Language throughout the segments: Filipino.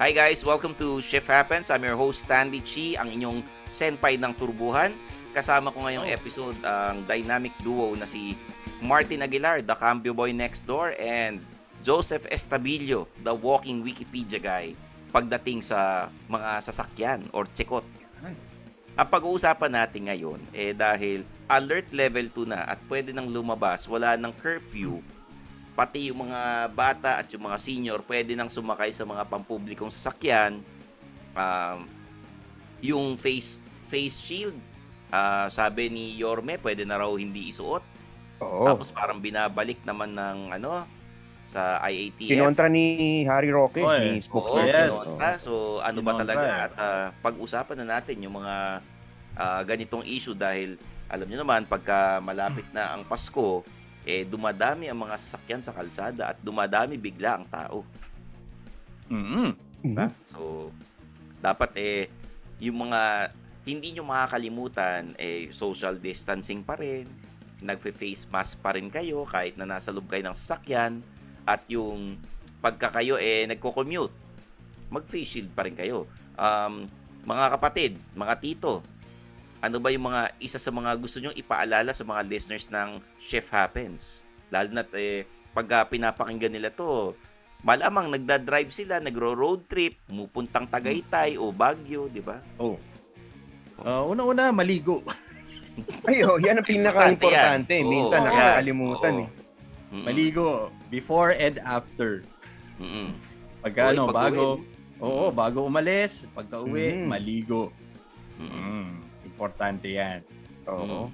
Hi guys, welcome to Shift Happens. I'm your host Stanley Chi, ang inyong senpai ng turbuhan. Kasama ko ngayong Oh. episode ang dynamic duo na si Martin Aguilar, the cambio boy next door, and Joseph Estabilio, the walking Wikipedia guy pagdating sa mga sasakyan or tsikot. Ang pag-uusapan natin ngayon, eh dahil alert level 2 na at pwede nang lumabas, wala ng curfew, pati yung mga bata at yung mga senior pwede nang sumakay sa mga pampublikong sasakyan. Um, yung face face shield, ah, sabi ni Yorme, pwede na raw hindi isuot. Oo. Tapos parang binabalik naman ng ano sa IATF. Kinontra ni Harry Roque, Oy. ni Oo, spokesperson. yes. kinontra. So ano ba Kinontra talaga eh. at ah, pag-usapan na natin yung mga ah, ganitong issue dahil alam niyo naman pagka malapit na ang Pasko eh dumadami ang mga sasakyan sa kalsada at dumadami bigla ang tao. Mm-hmm. Diba? So, dapat eh, yung mga hindi nyo makakalimutan, eh, social distancing pa rin, nagfe-face mask pa rin kayo kahit na nasa loob kayo ng sasakyan, at yung pagka kayo eh, nagko-commute, mag-face shield pa rin kayo. Um, mga kapatid, mga tito, ano ba yung mga isa sa mga gusto nyong ipaalala sa mga listeners ng Chef Happens? Lalo na eh, pag ah, pinapakinggan nila to, malamang nagda-drive sila, nagro-road trip, pumupuntang Tagaytay o Baguio, di ba? Oh. Uh, una-una, maligo. Ay, oh, yan ang pinaka-importante. yan. Minsan yan. nakakalimutan Oo. eh. Mm-mm. Maligo. Before and after. Mm-mm. Pagka ano, bago, oo, bago umalis, pagka uwi, Mhm. maligo. Mm-mm. Importante yan. Oo.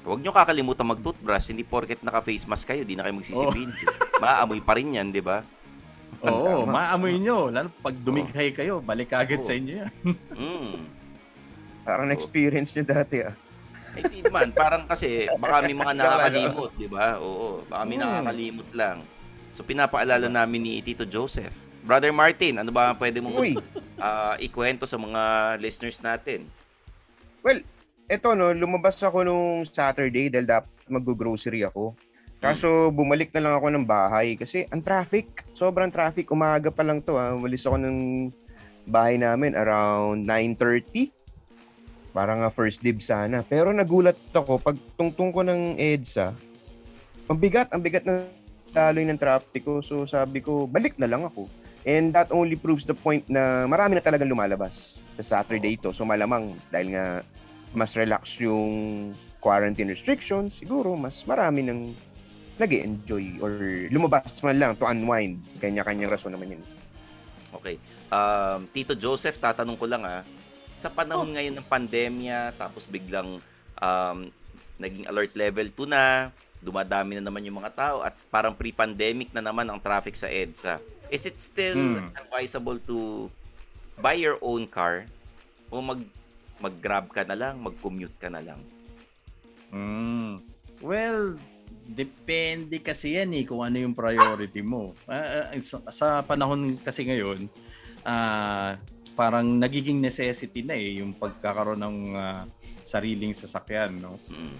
Huwag nyo kakalimutan mag-toothbrush, hindi porket naka-face mask kayo, di na kayo magsisipin. Maamoy pa rin yan, di ba? Oo, maamoy nyo. Lalo pag dumighay kayo, balik agad Oo. sa inyo yan. Mm. Parang experience nyo dati ah. Eh, di naman, parang kasi baka may mga nakakalimot, di ba? Oo, baka may Hmm. nakakalimot lang. So, pinapaalala namin ni Tito Joseph. Brother Martin, ano ba pwede mong Uy, ah, ikwento sa mga listeners natin? Eto no, lumabas ako nung Saturday dahil dapat mag-grocery ako. Kaso bumalik na lang ako ng bahay kasi ang traffic, sobrang traffic. Umaga pa lang to ha. Umalis ako ng bahay namin around 9.30. Parang nga first dib sana. Pero nagulat ako pag tungtong ko ng EDSA, ang bigat, ang bigat ng daloy ng traffic ko. So sabi ko, balik na lang ako. And that only proves the point na marami na talagang lumalabas sa Saturday to. So malamang dahil nga mas relax yung quarantine restrictions, siguro mas marami ng nag enjoy or lumabas man lang to unwind. Kanya-kanyang rason naman yun. Okay. Um, Tito Joseph, tatanong ko lang ah, sa Oh. panahon ngayon ng pandemya, tapos biglang um, naging alert level 2 na, dumadami na naman yung mga tao, at parang pre-pandemic na naman ang traffic sa EDSA. Is it still Hmm. advisable to buy your own car o mag mag-grab ka na lang, mag-commute ka na lang? Mm. Well, depende kasi yan eh kung ano yung priority mo. Ah, sa, sa panahon kasi ngayon, ah, parang nagiging necessity na eh yung pagkakaroon ng ah, sariling sasakyan, no? Mm.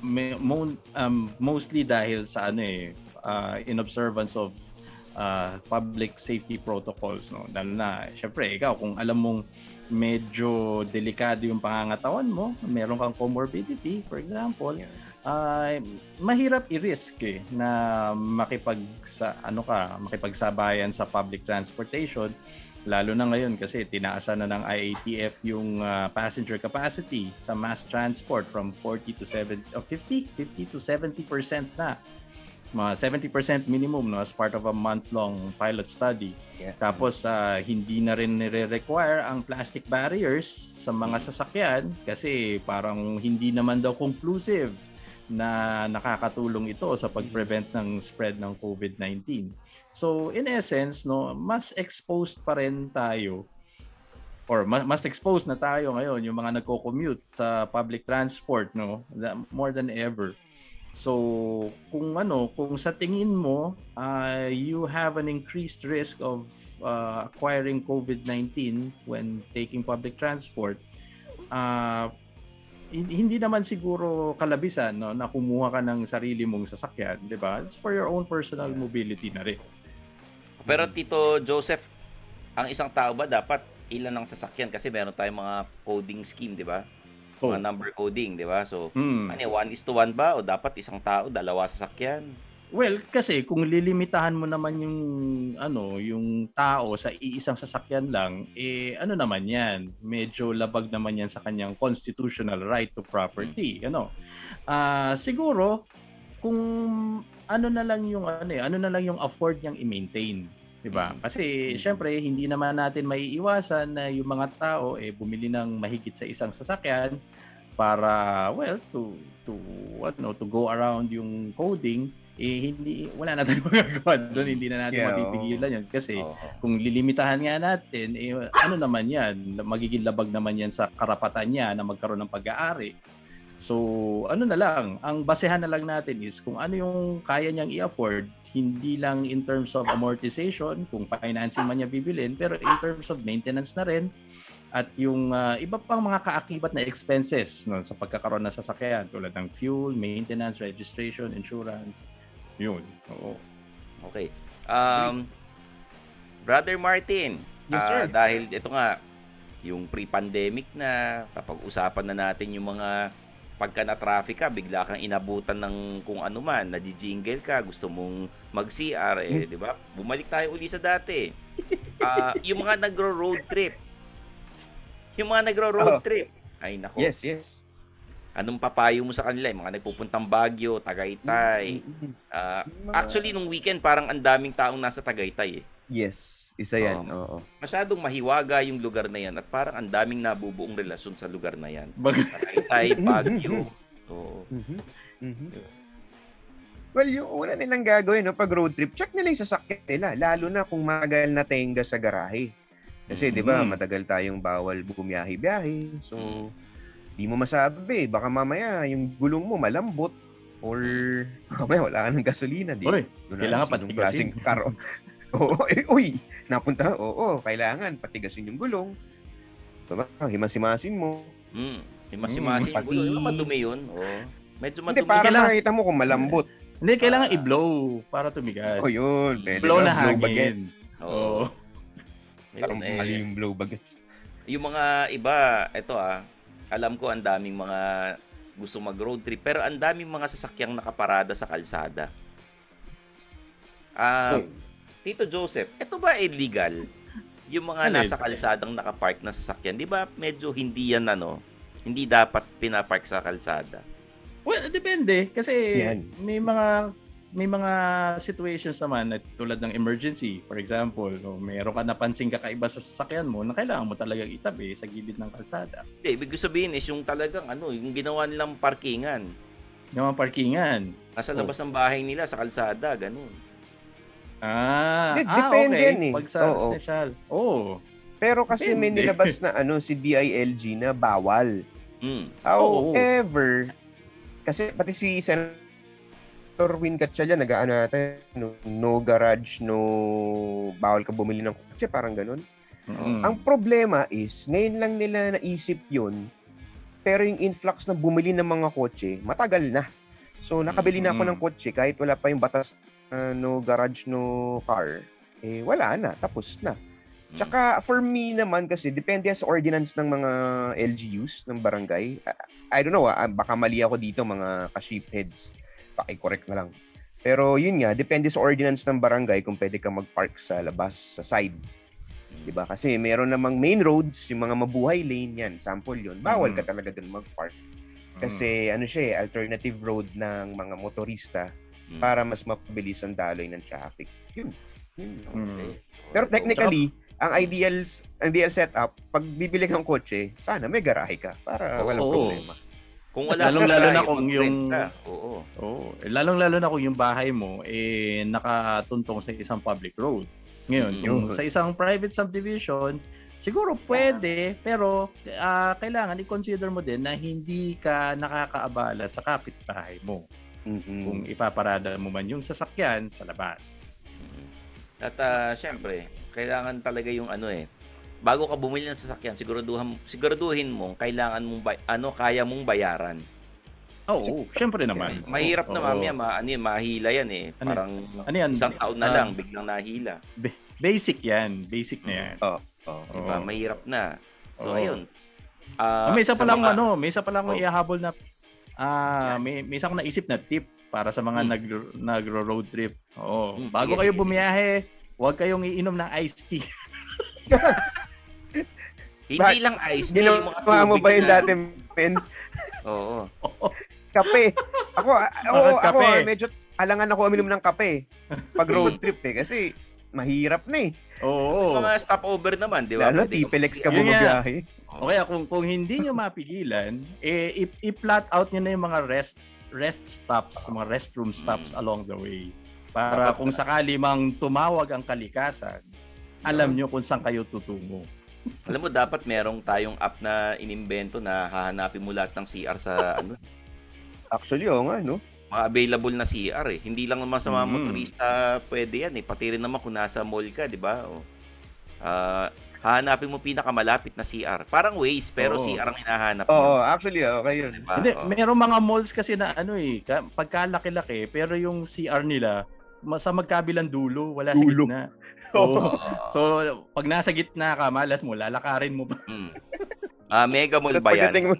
Um, mo, um, mostly dahil sa ano eh, uh, in observance of uh, public safety protocols. No? Lalo na, syempre, ikaw, kung alam mong medyo delikado yung pangangatawan mo, meron kang comorbidity, for example, uh, mahirap i-risk eh, na makipag sa ano ka, makipagsabayan sa public transportation lalo na ngayon kasi tinaasan na ng IATF yung uh, passenger capacity sa mass transport from 40 to 70 of 50 50 to 70% na. Mga 70% minimum no as part of a month long pilot study. Yeah. tapos uh, hindi na rin nire-require ang plastic barriers sa mga sasakyan kasi parang hindi naman daw conclusive na nakakatulong ito sa pag-prevent ng spread ng COVID-19. So in essence, no, mas exposed pa rin tayo or mas, exposed na tayo ngayon yung mga nagko-commute sa public transport no more than ever. So kung ano, kung sa tingin mo uh, you have an increased risk of uh, acquiring COVID-19 when taking public transport, uh, hindi naman siguro kalabisan no na kumuha ka ng sarili mong sasakyan, 'di ba? It's for your own personal mobility na rin. Pero Tito Joseph, ang isang tao ba dapat ilan ang sasakyan kasi meron tayong mga coding scheme, di ba? Oh. Mga number coding, di ba? So, Mm. ano, one is to one ba? O dapat isang tao, dalawa sasakyan? Well, kasi kung lilimitahan mo naman yung ano, yung tao sa iisang sasakyan lang, eh ano naman 'yan? Medyo labag naman 'yan sa kanyang constitutional right to property, ano. Ah, siguro kung ano na lang yung ano eh, ano na lang yung afford niyang i-maintain, 'di ba? Mm. Kasi syempre hindi naman natin maiiwasan na yung mga tao eh bumili ng mahigit sa isang sasakyan para well to to ano to go around yung coding eh hindi wala na tayong magagawa doon hindi na natin Yeah, mapipigilan yun kasi Oo. kung lilimitahan nga natin eh ano naman yan magiging labag naman yan sa karapatan niya na magkaroon ng pag-aari so ano na lang ang basehan na lang natin is kung ano yung kaya niyang i-afford hindi lang in terms of amortization kung financing man niya bibilin pero in terms of maintenance na rin at yung ah, iba pang mga kaakibat na expenses no, sa pagkakaroon ng sasakyan tulad ng fuel, maintenance, registration, insurance. Yun. Oo. Okay. Um, Brother Martin, Yes, ah, sir. dahil ito nga, yung pre-pandemic na, kapag usapan na natin yung mga pagka na traffic ka, bigla kang inabutan ng kung ano man, nadijingle ka, gusto mong mag-CR, eh, di ba? Bumalik tayo uli sa dati. Ah, yung mga nagro-road trip. Yung mga nagro-road Oh. trip. Ay, nako. Yes, yes. Anong papayo mo sa kanila? Yung mga nagpupuntang Baguio, Tagaytay. Mga- actually, nung weekend, parang ang daming taong nasa Tagaytay eh. Yes, isa yan. Oo. Oo. Masyadong mahiwaga yung lugar na yan at parang ang daming nabubuong relasyon sa lugar na yan. Tagaytay, Baguio. Oo. Mhm. Mhm. Well, yung una nilang gagawin no, pag road trip, check nila yung sasakyan nila. Lalo na kung magal na tenga sa garahe. Kasi di ba Mhm. matagal tayong bawal bumiyahe-biyahe. So, Mm. Di mo masabi. Baka mamaya yung gulong mo malambot or mamaya wala ka ng gasolina. Di, Uy, Doon na kailangan patigasin. klaseng karo. Oo, eh, uy, napunta, oo, kailangan patigasin yung gulong. Diba? Himasimasin mo. Mm. May masimasin Mm, yung gulo. pati- Madumi yun. Oo. Medyo Hindi, madumi. para Kailangan- makita mo kung malambot. Hindi, kailangan Ah. i-blow para tumigas. Oh, yun. Pwede Blow na Blow hangin. bagets. Oo. Yun, Parang eh, yung blow bagets. yung mga iba, eto ah, alam ko ang daming mga gusto mag-road trip, pero ang daming mga sasakyang nakaparada sa kalsada. Ah, Oh. Tito Joseph, eto ba illegal? Yung mga Alin? nasa kalsadang nakapark na sasakyan, di ba medyo hindi yan ano, hindi dapat pinapark sa kalsada? Well, depende kasi Yan. may mga may mga situations naman na tulad ng emergency. For example, no, mayroon ka napansing kakaiba sa sasakyan mo na kailangan mo talagang itabi sa gilid ng kalsada. Hindi, ibig sabihin is yung talagang ano, yung ginawa nilang parkingan. Yung mga parkingan. Nasa Oh. labas ng bahay nila sa kalsada, ganun. Ah, Di- ah depende okay. yan eh. Pag sa Oo. special. Oh. Pero kasi may Depende. nilabas na ano si DILG na bawal. Mm. However, kasi pati si Senator Win Gatchalian nag-aano natin, no, no garage, no bawal ka bumili ng kotse, parang ganun. Mm. Ang problema is, ngayon lang nila naisip yun, pero yung influx na bumili ng mga kotse, matagal na. So, nakabili na ako Mm. ng kotse kahit wala pa yung batas uh, no garage, no car, eh wala na, tapos na. Tsaka for me naman kasi depende sa ordinance ng mga LGUs ng barangay. I, don't know, ah, baka mali ako dito mga ka-sheepheads. Paki-correct na lang. Pero yun nga, depende sa ordinance ng barangay kung pwede ka mag-park sa labas, sa side. 'Di ba? Kasi meron namang main roads, yung mga mabuhay lane yan, sample yun. Bawal ka Mhm. talaga dun mag-park. Kasi ano siya, eh, alternative road ng mga motorista Mm. para mas mapabilis ang daloy ng traffic. Yun. Yun. Okay. Pero So, technically, ang ideal ang ideal setup, pag bibili kang kotse, sana may garahe ka para Oo. walang problema. Kung wala Lalong-lalo kang na kung yung-. Oo. Oo. Eh, lalong-lalo na kung yung bahay mo eh nakatuntong sa isang public road. Ngayon, Mm. yung Yun. sa isang private subdivision, siguro pwede, pero ah, kailangan i-consider mo din na hindi ka nakakaabala sa kapitbahay mo Mhm. kung ipaparada mo man yung sasakyan sa labas. Mm. At ah, syempre, kailangan talaga yung ano eh, bago ka bumili ng sasakyan, siguraduhan siguraduhin mo kailangan mong bay- ano kaya mong bayaran. Oo, syempre naman. Mahirap na Oo. mamaya, ma, ano yun, mahila yan eh. Ano- Parang Ano yan? isang taon na Ah, lang, biglang nahila. Basic yan. Basic na yan. Oh. Diba? Oo. Mahirap na. So, Oo. ayun. Ah, Ah, may isa sa pa lang mga- ano, may isa pa lang Oh. ihahabol na ah, may may isa akong naisip na tip para sa mga Hmm. nag nagro-road trip. Oo. Hmm, Bago sige, kayo bumiyahe, huwag kayong iinom ng iced tea. Hindi lang ice tea, yung mga Ginawa mo tubig ba yung dati, pen? Oo. Kape. Ako, ako, ako, kape? medyo alangan ako uminom ng kape pag road trip eh. Kasi mahirap na eh. Oo. Mga stopover naman, di ba? Lalo, T-Pelex ka nga. bumabiyahe. O kaya kung kung hindi nyo mapigilan, eh i-plot out nyo na yung mga rest rest stops, mga restroom stops Mm. along the way. Para kung sakali mang tumawag ang kalikasan, alam nyo kung saan kayo tutungo. Alam mo, dapat merong tayong app na inimbento na hahanapin mo lahat ng CR sa ano, Actually, oo nga, no? mga available na CR eh. Hindi lang naman sa mga Mm. motorista pwede yan eh. Pati rin naman kung nasa mall ka, di ba? O, ah, hahanapin mo pinakamalapit na CR. Parang Waze, pero Oo. CR ang hinahanap Oo, mo. actually, okay yun. Di ba? Hindi, Oo. merong mga malls kasi na ano eh, ka- pagkalaki-laki, pero yung CR nila, sa magkabilang dulo, wala sa gitna. Oo. so, pag nasa gitna ka, malas mo, lalakarin mo pa. Mm. Ah, Mega Mall ba yan? mo,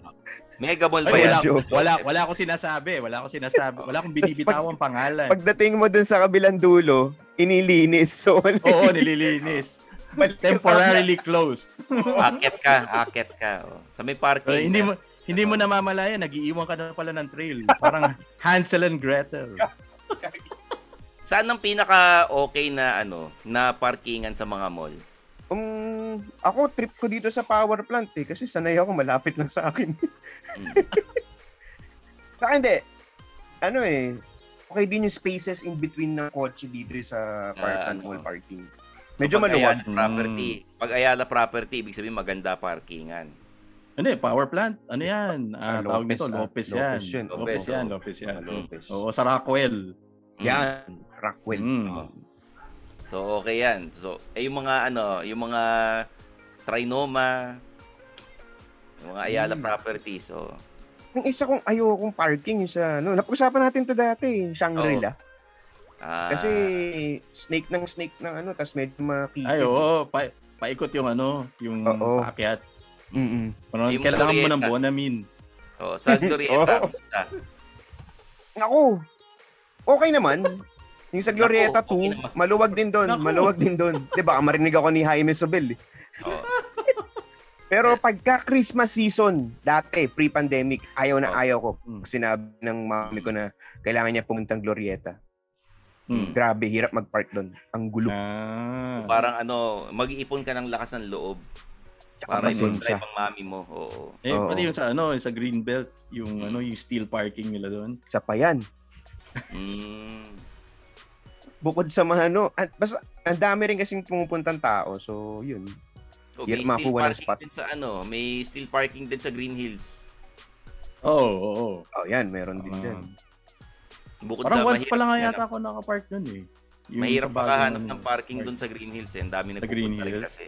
Mega Mall ba yan? wala, wala, wala akong sinasabi. Wala akong sinasabi. Wala akong binibitawang pangalan. pagdating mo dun sa kabilang dulo, inilinis. So, Oo, nililinis. Temporarily closed. Akit ka, akit ka. Oh. Sa may parking. Uh, hindi mo hindi mo namamalaya, nagiiwan ka na pala ng trail. Parang Hansel and Gretel. Saan ang pinaka okay na ano, na parkingan sa mga mall? um, ako, trip ko dito sa power plant eh. Kasi sanay ako, malapit lang sa akin. Mm. Sa akin, hindi. Ano eh, okay din yung spaces in between ng kotse dito sa power Ah, plant ano. mall parking. So, Medyo pag maluwag. Property. Pag Ayala property, ibig sabihin maganda parkingan. Ano eh, power plant? Ano yan? Ah, Ah, tawag Lopez, nito, ah. Lopez yan. Lopez yun. Lopez Lopez, yan, oo. Lopez yan. Lopez. Oo, sa Rockwell. Mm. Yan, Rockwell. Mm. So okay yan. So eh yung mga ano, yung mga Trinoma, yung mga Ayala Mm. property. So Yung isa kong ayokong parking yung sa, ano, napag-usapan natin to dati, Shangri-La. ah, Kasi snake ng snake ng ano, tas medyo makikip. Ay, oo. Pa, paikot yung ano, yung Oo. paakyat. Mm-mm. Ano, Yung kailangan mo Glorieta. ng Bonamin. oh, sa Glorieta. Oo. Ako, okay naman. Yung sa Glorieta Naku, okay 2, naman. maluwag din doon. Naku. Maluwag din doon. Di ba, marinig ako ni Jaime Sobel. eh. Oh. Pero pagka Christmas season, dati, pre-pandemic, ayaw na Oh. ayaw ko. Mm. Sinabi ng mami ko na kailangan niya pumuntang Glorieta. Hmm. Grabe, hirap mag-park doon. Ang gulo. Ah. Parang ano, mag-iipon ka ng lakas ng loob Tsaka para i-drive ang mami mo. Oo. eh, Oo. pati yung sa ano, yung sa Greenbelt, yung ano, yung steel parking nila doon. Sa pa yan. Mm. Bukod sa mga ano, at basta ang dami rin kasing pumupuntang tao. So, yun. So, may Hirap ng parking spot. din sa ano, may steel parking din sa Green Hills. Oo, oo, oo. Oh, yan, meron din Ah. dyan. Bukod Parang sa once pa lang nga yata ako nakapark doon eh. Yung mahirap makahanap ng parking park. doon sa Green Hills eh. Ang dami Sa Green nagpupunta rin kasi.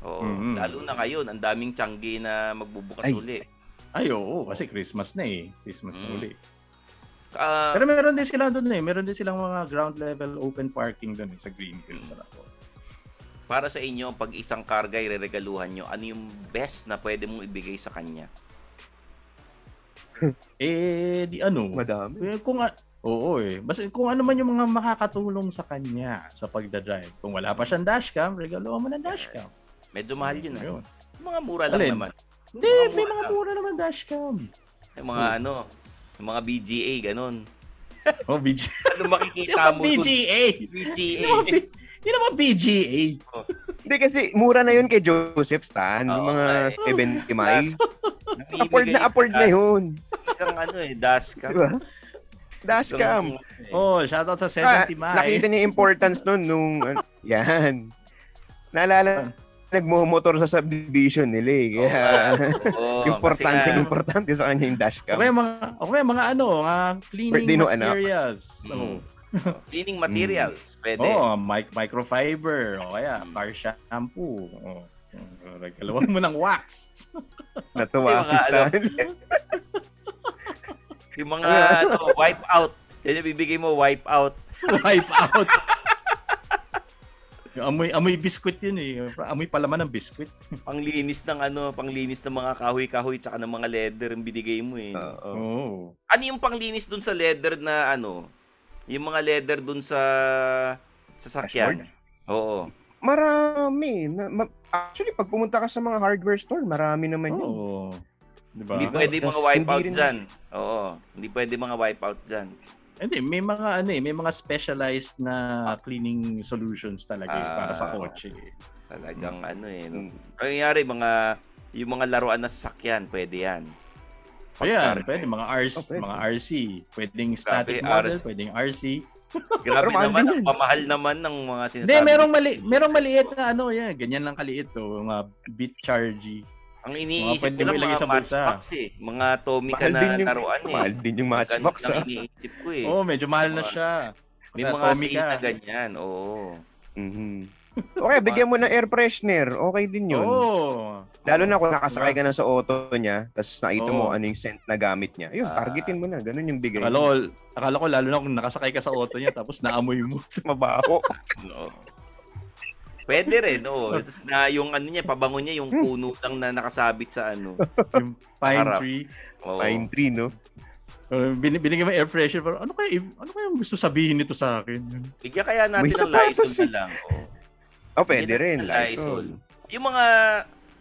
Oo. Mhm. Lalo na ngayon, ang daming tiyanggi na magbubukas Ay. uli. Ay, oo, kasi Christmas na eh. Christmas na Mm. uli. Ah, Pero meron din sila doon eh. Meron din silang mga ground level open parking doon eh, sa Green Hills. Mm. Ako. para sa inyo, pag isang karga ireregaluhan nyo, ano yung best na pwede mong ibigay sa kanya? Eh, di ano. Madami. Eh, kung Oo eh. Basta kung ano man yung mga makakatulong sa kanya sa pagdadrive. Kung wala pa siyang dashcam, regalo mo ng dashcam. Medyo mahal yun. ah. Ayun. Mga mura lang Alin? naman. Hindi, Mga may mura mga lang. mura naman dashcam. Yung mga ano, yung mga BGA, ganun. Oh, BGA. Ano makikita mo? BGA. BGA. Hindi naman BGA. Hindi kasi mura na yun kay Joseph Stan. yung Oo, mga event ni Mai. Namimigay Afford na afford na yun. Kang ano eh, dashcam. Di ba? Dashcam. Oh, shoutout sa Ah, 70 Mai. nakita niya yung importance nun nung, yan. Naalala, nagmumotor sa subdivision nila eh. Kaya, Oo, importante, kasi nga, importante sa kanya yung dashcam. Okay, mga okay, mga ano, mga cleaning Birthday no materials. Mm. Oh. cleaning materials. Pwede. Oh, mic microfiber o kaya Mm. car shampoo. Oh. Regalawan mo ng wax. Natuwa si ano, Stan. Yung mga ano, wipe out. Yan yung bibigay mo, wipe out. Wipe out. Amoy, amoy biskwit yun eh. Amoy palaman ng biskwit. Panglinis ng ano, panglinis ng mga kahoy-kahoy tsaka ng mga leather yung binigay mo eh. Oo. Oo. ano yung panglinis dun sa leather na ano? Yung mga leather dun sa sasakyan. Oo. Marami. Ma- ma- actually, pag pumunta ka sa mga hardware store, marami naman yun. Oo. Diba? Hindi pwede mga Tas wipe out hindi rin- dyan. Oo. Hindi pwede mga wipe out dyan. Hindi, may mga ano eh, may mga specialized na cleaning solutions talaga eh, para sa Ah. kotse. Talagang ano eh. No? Hmm. Kanyari, mga, yung mga laruan na sasakyan, pwede yan. Ayan, Pagka- pwede mga RC, Oh, pwede. mga RC, pwedeng static Grabe, model, RC. pwedeng RC. Grabe naman, ang pamahal naman ng mga sinasabi. Hindi, merong mali, merong maliit na ano, yan, ganyan lang kaliit to, mga bit chargy. Ang Mga iniisip ko lang mo mga sa bulsa. matchbox eh. Mga Tomica Mahal na yung, laruan eh. mahal din yung Ganun matchbox. lang ah. iniisip ko eh. Oh, medyo mahal na siya. May Mga Tomica. sale na ganyan. Oo. Mhm. Okay, bigyan mo ng air freshener. Okay din yun. Oo. Lalo na kung nakasakay ka na sa auto niya, tapos nakita mo Oo. ano yung scent na gamit niya. Yun, Ah. targetin mo na. Ganun yung bigay. Akala ko, akala ko lalo na kung nakasakay ka sa auto niya tapos naamoy mo. Mabaho. Oo. Pwede rin, oo. Tapos na yung ano niya, pabango niya, yung puno lang na nakasabit sa ano. yung pine Harap. tree. Oo. Pine tree, no? Uh, bin, binigyan mo air freshener. Pero ano kaya, ano kaya gusto sabihin nito sa akin? Bigyan kaya natin May ng Lysol na eh. lang. Oo. Oh, pwede rin. ng Lysol. Yung mga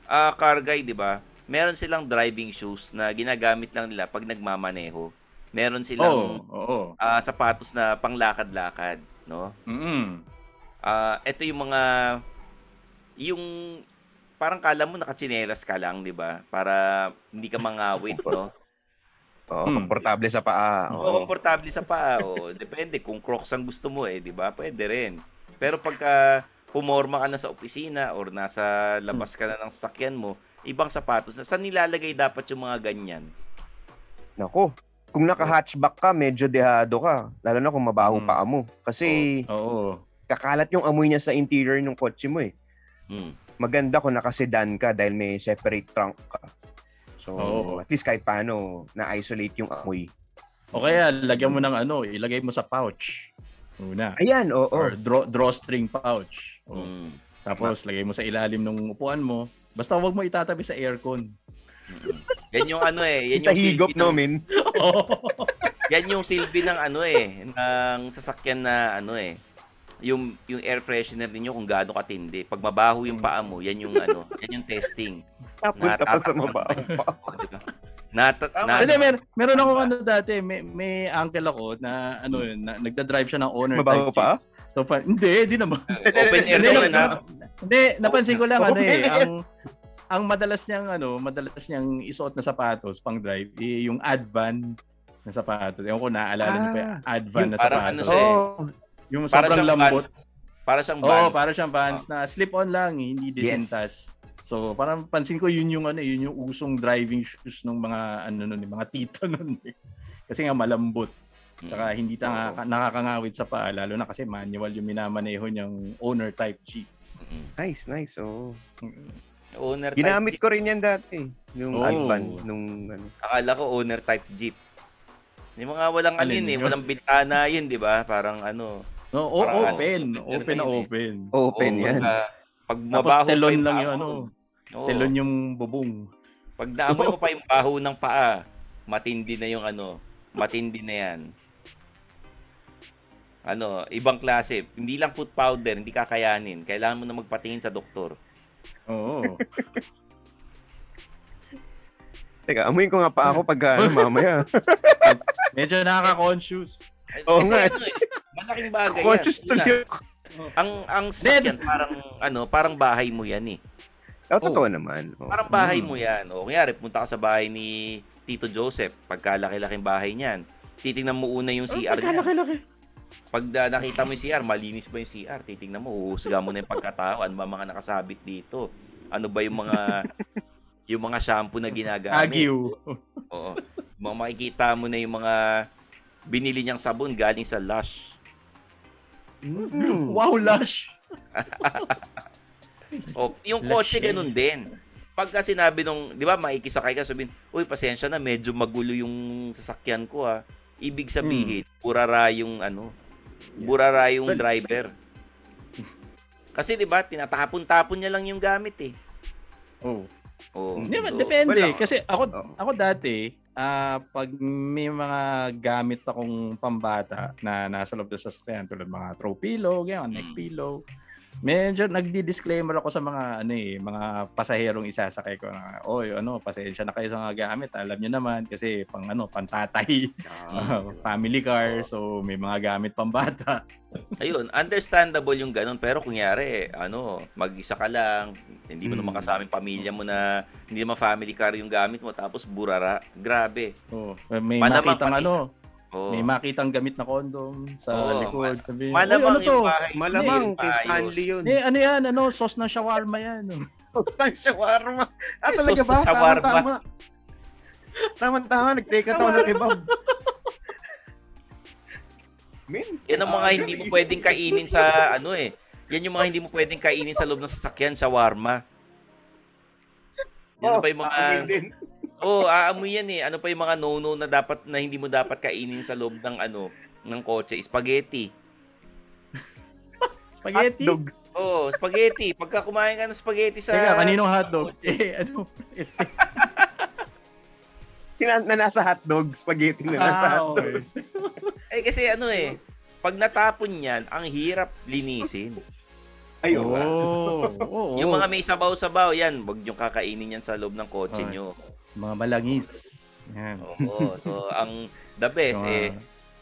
ah, car guy, di ba? Meron silang driving shoes na ginagamit lang nila pag nagmamaneho. Meron silang oo. ah, sapatos na panglakad-lakad, no? Mm. Ah, ito yung mga yung parang kala mo nakachinelas ka lang, 'di ba? Para hindi ka mangawit, no? Oo, Hmm. komportable sa paa. Oo, Oo. komportable sa paa. O, depende kung Crocs ang gusto mo eh, 'di ba? Pwede rin. Pero pagka pumorma ka na sa opisina or nasa labas ka na ng sasakyan mo, ibang sapatos. Saan nilalagay dapat yung mga ganyan? Nako. Kung naka-hatchback ka, medyo dehado ka. Lalo na kung mabaho Hmm. paa mo. Kasi Oo. Kakalat yung amoy niya sa interior ng kotse mo eh. Hmm. Maganda kung naka-sedan ka dahil may separate trunk ka. So, Oo. at least kahit paano, na-isolate yung amoy. O kaya, lagyan mo ng ano, ilagay mo sa pouch. Una. Ayan, oo. Or draw, drawstring pouch. O, Hmm. Tapos, lagay mo sa ilalim ng upuan mo. Basta wag mo itatabi sa aircon. Mm. Yan yung ano eh, yan yung Tahigop, silbi no, ng, min? Yan yung silbi ng ano eh, ng sasakyan na ano eh, yung yung air freshener ninyo kung gaano katindi. Pag mabaho yung paa mo, yan yung ano, yan yung testing. Punta pa sa mabaho pa. O, di ba? Nata, na, Hindi, mer meron ako ano dati, may, may uncle ako na ano, na, nagda-drive siya ng owner Mabaho type pa? So, pa, hindi, hindi naman. open air naman ha. Hindi, napansin ko lang ano eh, ang ang madalas niyang ano, madalas niyang isuot na sapatos pang drive, eh, yung Advan na sapatos. Ewan ko naalala niyo pa yung Advan na parang ano sapatos. siya eh. Oh, yung Para sobrang siyang lambot. Vans. Para siyang Oo, Vans. para siyang Vans na slip-on lang, hindi disintas. So, parang pansin ko yun yung ano, yun yung usong driving shoes ng mga ano nun, eh, mga tito nun. eh. Kasi nga malambot. Mm. Tsaka hindi ta Oo. nakakangawit sa paa, lalo na kasi manual yung minamaneho niyang owner type Jeep. Mm. nice, nice. Oh. Owner type Ginamit Jeep. ko rin yan dati. Yung Oh. Advan. Nung ano. Akala ko owner type Jeep. Yung mga walang ano Alin yun eh, walang bintana yun, di ba? Parang ano. No, o- Parang open, ano, open na eh. open. Open Oo, yan. pagka- pag Tapos mabaho telon lang yung ano, oo. telon yung bubong. Pag naamoy mo pa yung baho ng paa, matindi na yung ano, matindi na yan. Ano, ibang klase. Hindi lang foot powder, hindi kakayanin. Kailangan mo na magpatingin sa doktor. Oo. Teka, amuin ko nga pa ako pag ano, mamaya. Medyo nakaka-conscious. Oo Kasi nga. ano eh, malaking bagay Conscious yan. Tuloy. Ang ang sasakyan parang ano, parang bahay mo yan eh. Oh, totoo naman. Oh. Parang bahay Mm. mo yan. O kunyari, punta ka sa bahay ni Tito Joseph, pagkalaki-laking bahay niyan. Titingnan mo una yung CR niya. laki Pag da- nakita mo yung CR, malinis ba yung CR? Titingnan mo, uhusga mo na yung pagkatao. Ano ba mga nakasabit dito? Ano ba yung mga yung mga shampoo na ginagamit? Agiw. Oo. Mga makikita mo na yung mga binili niyang sabon galing sa Lush. Mm. Wow, Lush. O, yung Lush kotse eh. ganun din. pagka sinabi nung, di ba, maikisakay ka, sabihin, uy, pasensya na, medyo magulo yung sasakyan ko ha. Ibig sabihin, burara yung ano, burara yung Well- driver. Kasi di ba, tinatapon-tapon niya lang yung gamit eh. Oh. Oh, Hindi, so, depende. wala. Kasi ako, Oo. ako dati, ah pag may mga gamit akong pambata na nasa loob ng sasakyan, tulad mga throw pillow, ganyan, neck Mm. pillow, medyo nagdi-disclaimer ako sa mga ano eh, mga pasaherong isasakay ko na, oy, ano, pasensya na kayo sa mga gamit, alam niyo naman kasi pang ano, pantatay, Ah, family car, so may mga gamit pambata. Ayun, understandable yung ganun. Pero kunyari, ano, mag-isa ka lang, hindi mo Mm. naman kasama yung pamilya mo na hindi naman family car yung gamit mo, tapos burara. Grabe. Oh, may Malamang makitang pati- ano, Oh. may makitang gamit na condom sa Oo, likod. Sabi, Malamang "Uy, ano to? yung bahay. Malamang hindi kay Stanley yun. Eh, ano yan? Ano? Sauce ng shawarma yan. Sauce ng shawarma. Ah, Eh, talaga ba? Tama-tama. Tama-tama, nag-take out ako ng kebab. Min, Yan ang mga ah, hindi mo pwedeng kainin sa ano eh. Yan yung mga hindi mo pwedeng kainin sa loob ng sasakyan, shawarma. Yan Oh, pa yung mga din. Oh, aamoy yan eh. Ano pa yung mga no-no na dapat na hindi mo dapat kainin sa loob ng ano ng kotse, spaghetti. Spaghetti? Hotdog. Oh, spaghetti. Pagka kumain ka ng spaghetti sa Teka, kaninong hotdog? Eh, ano? Kina- na nasa hotdog, spaghetti na nasa ah, hotdog. okay. Eh kasi ano eh, pag natapon yan, ang hirap linisin. Ayun nga. Oo. oo. Yung mga may sabaw-sabaw, yan, wag nyo kakainin yan sa loob ng kotse Okay. nyo. Mga malangis. Yan. Oo. So, ang the best eh,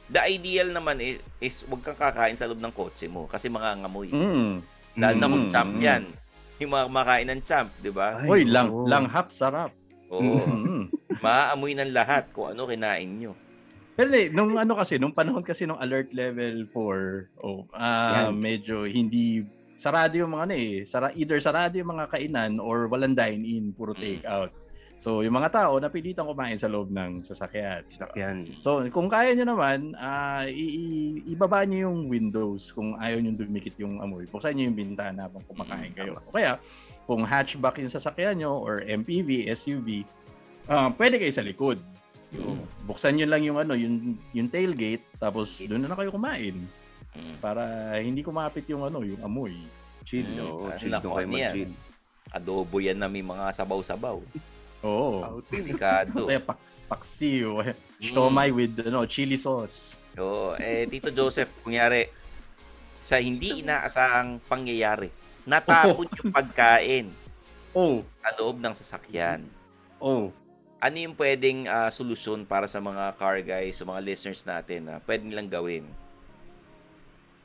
the ideal naman is, is wag kang kakain sa loob ng kotse mo kasi mangangamoy. Mm. Lalo na kung Mm, champ mm. yan. Yung mga kumakain ng champ, di ba? Uy, lang, oo. langhap, sarap. Oo. Mm. Maaamoy ng lahat kung ano kinain nyo. Pero eh, nung ano kasi, nung panahon kasi nung alert level 4, oh, ah Yan. medyo hindi sarado yung mga ano eh, sara, either sarado yung mga kainan or walang dine-in, puro Mm. So, yung mga tao napilitan kumain sa loob ng sasakyan. Sakyan. So, kung kaya nyo naman, ah i- ibaba nyo yung windows kung ayaw nyo dumikit yung amoy. Buksan nyo yung bintana habang kumakain kayo. O kaya, kung hatchback yung sasakyan nyo or MPV, SUV, ah pwede kayo sa likod. Mm. Buksan nyo lang yung ano, yung yung tailgate tapos doon na, na kayo kumain Mm. para hindi kumapit yung ano, yung amoy. Chill. Mm. Chill doon kayo ano mag-chill. Adobo yan na may mga sabaw-sabaw. Oo. Outing. Delikado. Kaya pak paksiw, siomay with ano, chili sauce. Oo. Eh, Tito Joseph, kunyari, sa hindi inaasahang pangyayari, natapon yung pagkain Oh, sa loob ng sasakyan. oh. Ano yung pwedeng ah, solusyon para sa mga car guys, sa mga listeners natin na pwede nilang gawin?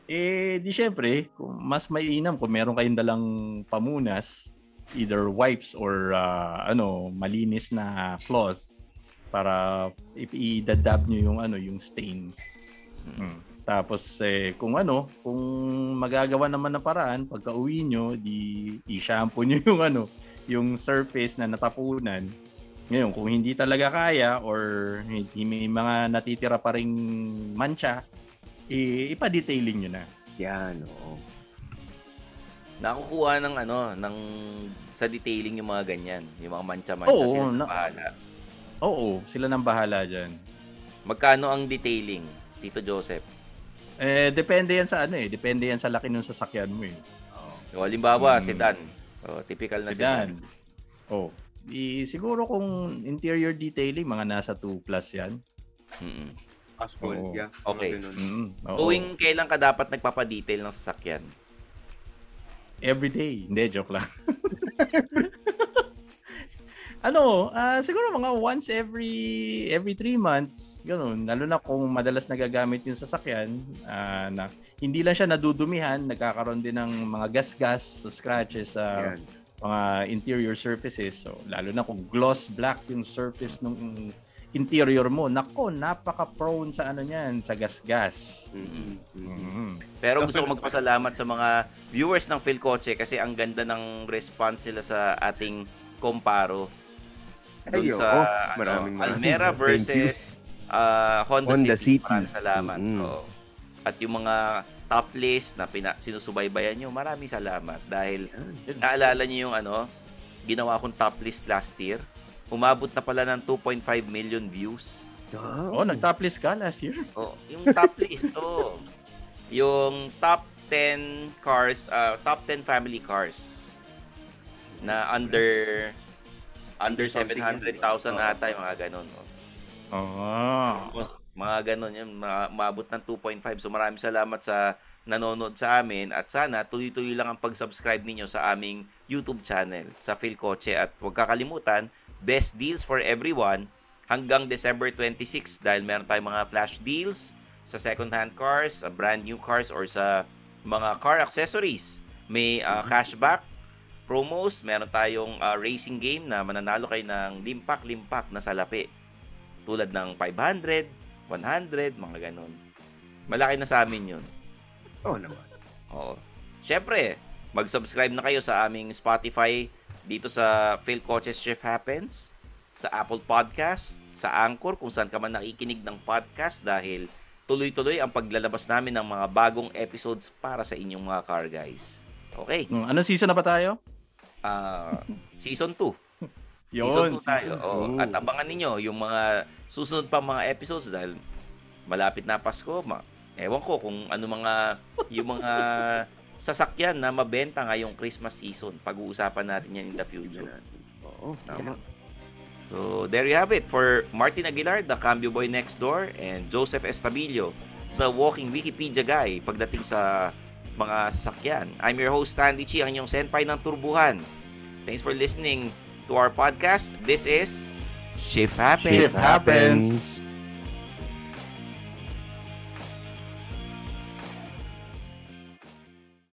Eh, di syempre, kung mas mainam kung meron kayong dalang pamunas, either wipes or ah, ano, malinis na cloth para i- i-dadab nyo yung ano, yung stain. Hmm. Tapos eh kung ano, kung magagawa naman ng paraan pagka uwi nyo, di i-shampoo nyo yung ano, yung surface na natapunan. Ngayon, kung hindi talaga kaya or hindi may mga natitira pa ring mancha, i- ipa-detailing nyo na. Yan, oo. Nakukuha ng ano, ng sa detailing yung mga ganyan, yung mga mancha-mancha Oo, sila na bahala. Oo, sila nang bahala dyan. Magkano ang detailing, Tito Joseph? Eh, depende yan sa ano eh. Depende yan sa laki ng sasakyan mo eh. O, halimbawa, Mm. sedan. O, typical na sedan. Sedan. Oh. I, siguro kung interior detailing, mga nasa 2 plus yan. Mm-mm. Asphalt, Oo. yeah. Okay. Mm, oo. Tuwing kailan ka dapat nagpapadetail ng sasakyan? Every day. Hindi, joke lang. ano, ah, siguro mga once every every three months, ganun. Lalo na kung madalas nagagamit yung sasakyan, ah, na hindi lang siya nadudumihan, nagkakaroon din ng mga gas-gas, scratches sa Yan. mga interior surfaces. So, lalo na kung gloss black yung surface ng interior mo, nako, napaka-prone sa ano niyan, sa gas-gas. Mhm. Mhm. Mhm. Pero gusto ko magpasalamat sa mga viewers ng Phil Kotse kasi ang ganda ng response nila sa ating comparo. Ay, Doon sa oo. ano, Maraming maraming Almera versus ah, Honda, Honda City. City. Maraming salamat. Mm. Oo. At yung mga top list na pina, sinusubaybayan nyo, maraming salamat dahil naalala nyo yung ano, ginawa akong top list last year. Umabot na pala ng 2.5 million views. Oh, nag-top list ka last year. Oh, yung top list to. Yung top 10 cars, uh, top 10 family cars na under under 700,000 ata yung mga ganun. Oh. Oh. Mga ganun yun, ma- maabot ng 2.5. So maraming salamat sa nanonood sa amin at sana tuloy-tuloy lang ang pag-subscribe ninyo sa aming YouTube channel sa Phil Coche at huwag kakalimutan, best deals for everyone hanggang December 26 dahil meron tayong mga flash deals sa second-hand cars, sa brand new cars or sa mga car accessories. May uh, cashback promos, meron tayong uh, racing game na mananalo kayo ng limpak-limpak na salapi. Tulad ng 500, 100, mga ganun. Malaki na sa amin yun. Oo naman. Oo. Siyempre, mag-subscribe na kayo sa aming Spotify dito sa Phil Coaches Shift Happens, sa Apple Podcast, sa Anchor kung saan ka man nakikinig ng podcast dahil tuloy-tuloy ang paglalabas namin ng mga bagong episodes para sa inyong mga car guys. Okay. Hmm, Anong season na ba tayo? Ah, season 2. Yun. Season 2 tayo. season two. At abangan ninyo yung mga susunod pa mga episodes dahil malapit na Pasko. Ma ewan ko kung ano mga yung mga sasakyan na mabenta ngayong Christmas season. Pag-uusapan natin yan in the future. Oo, Tama. So, there you have it for Martin Aguilar, the Cambio Boy Next Door, and Joseph Estabilio, the walking Wikipedia guy pagdating sa mga sasakyan. I'm your host, Stanley Chi, ang inyong senpai ng turbuhan. Thanks for listening to our podcast. This is Shift Happens. Shift happens.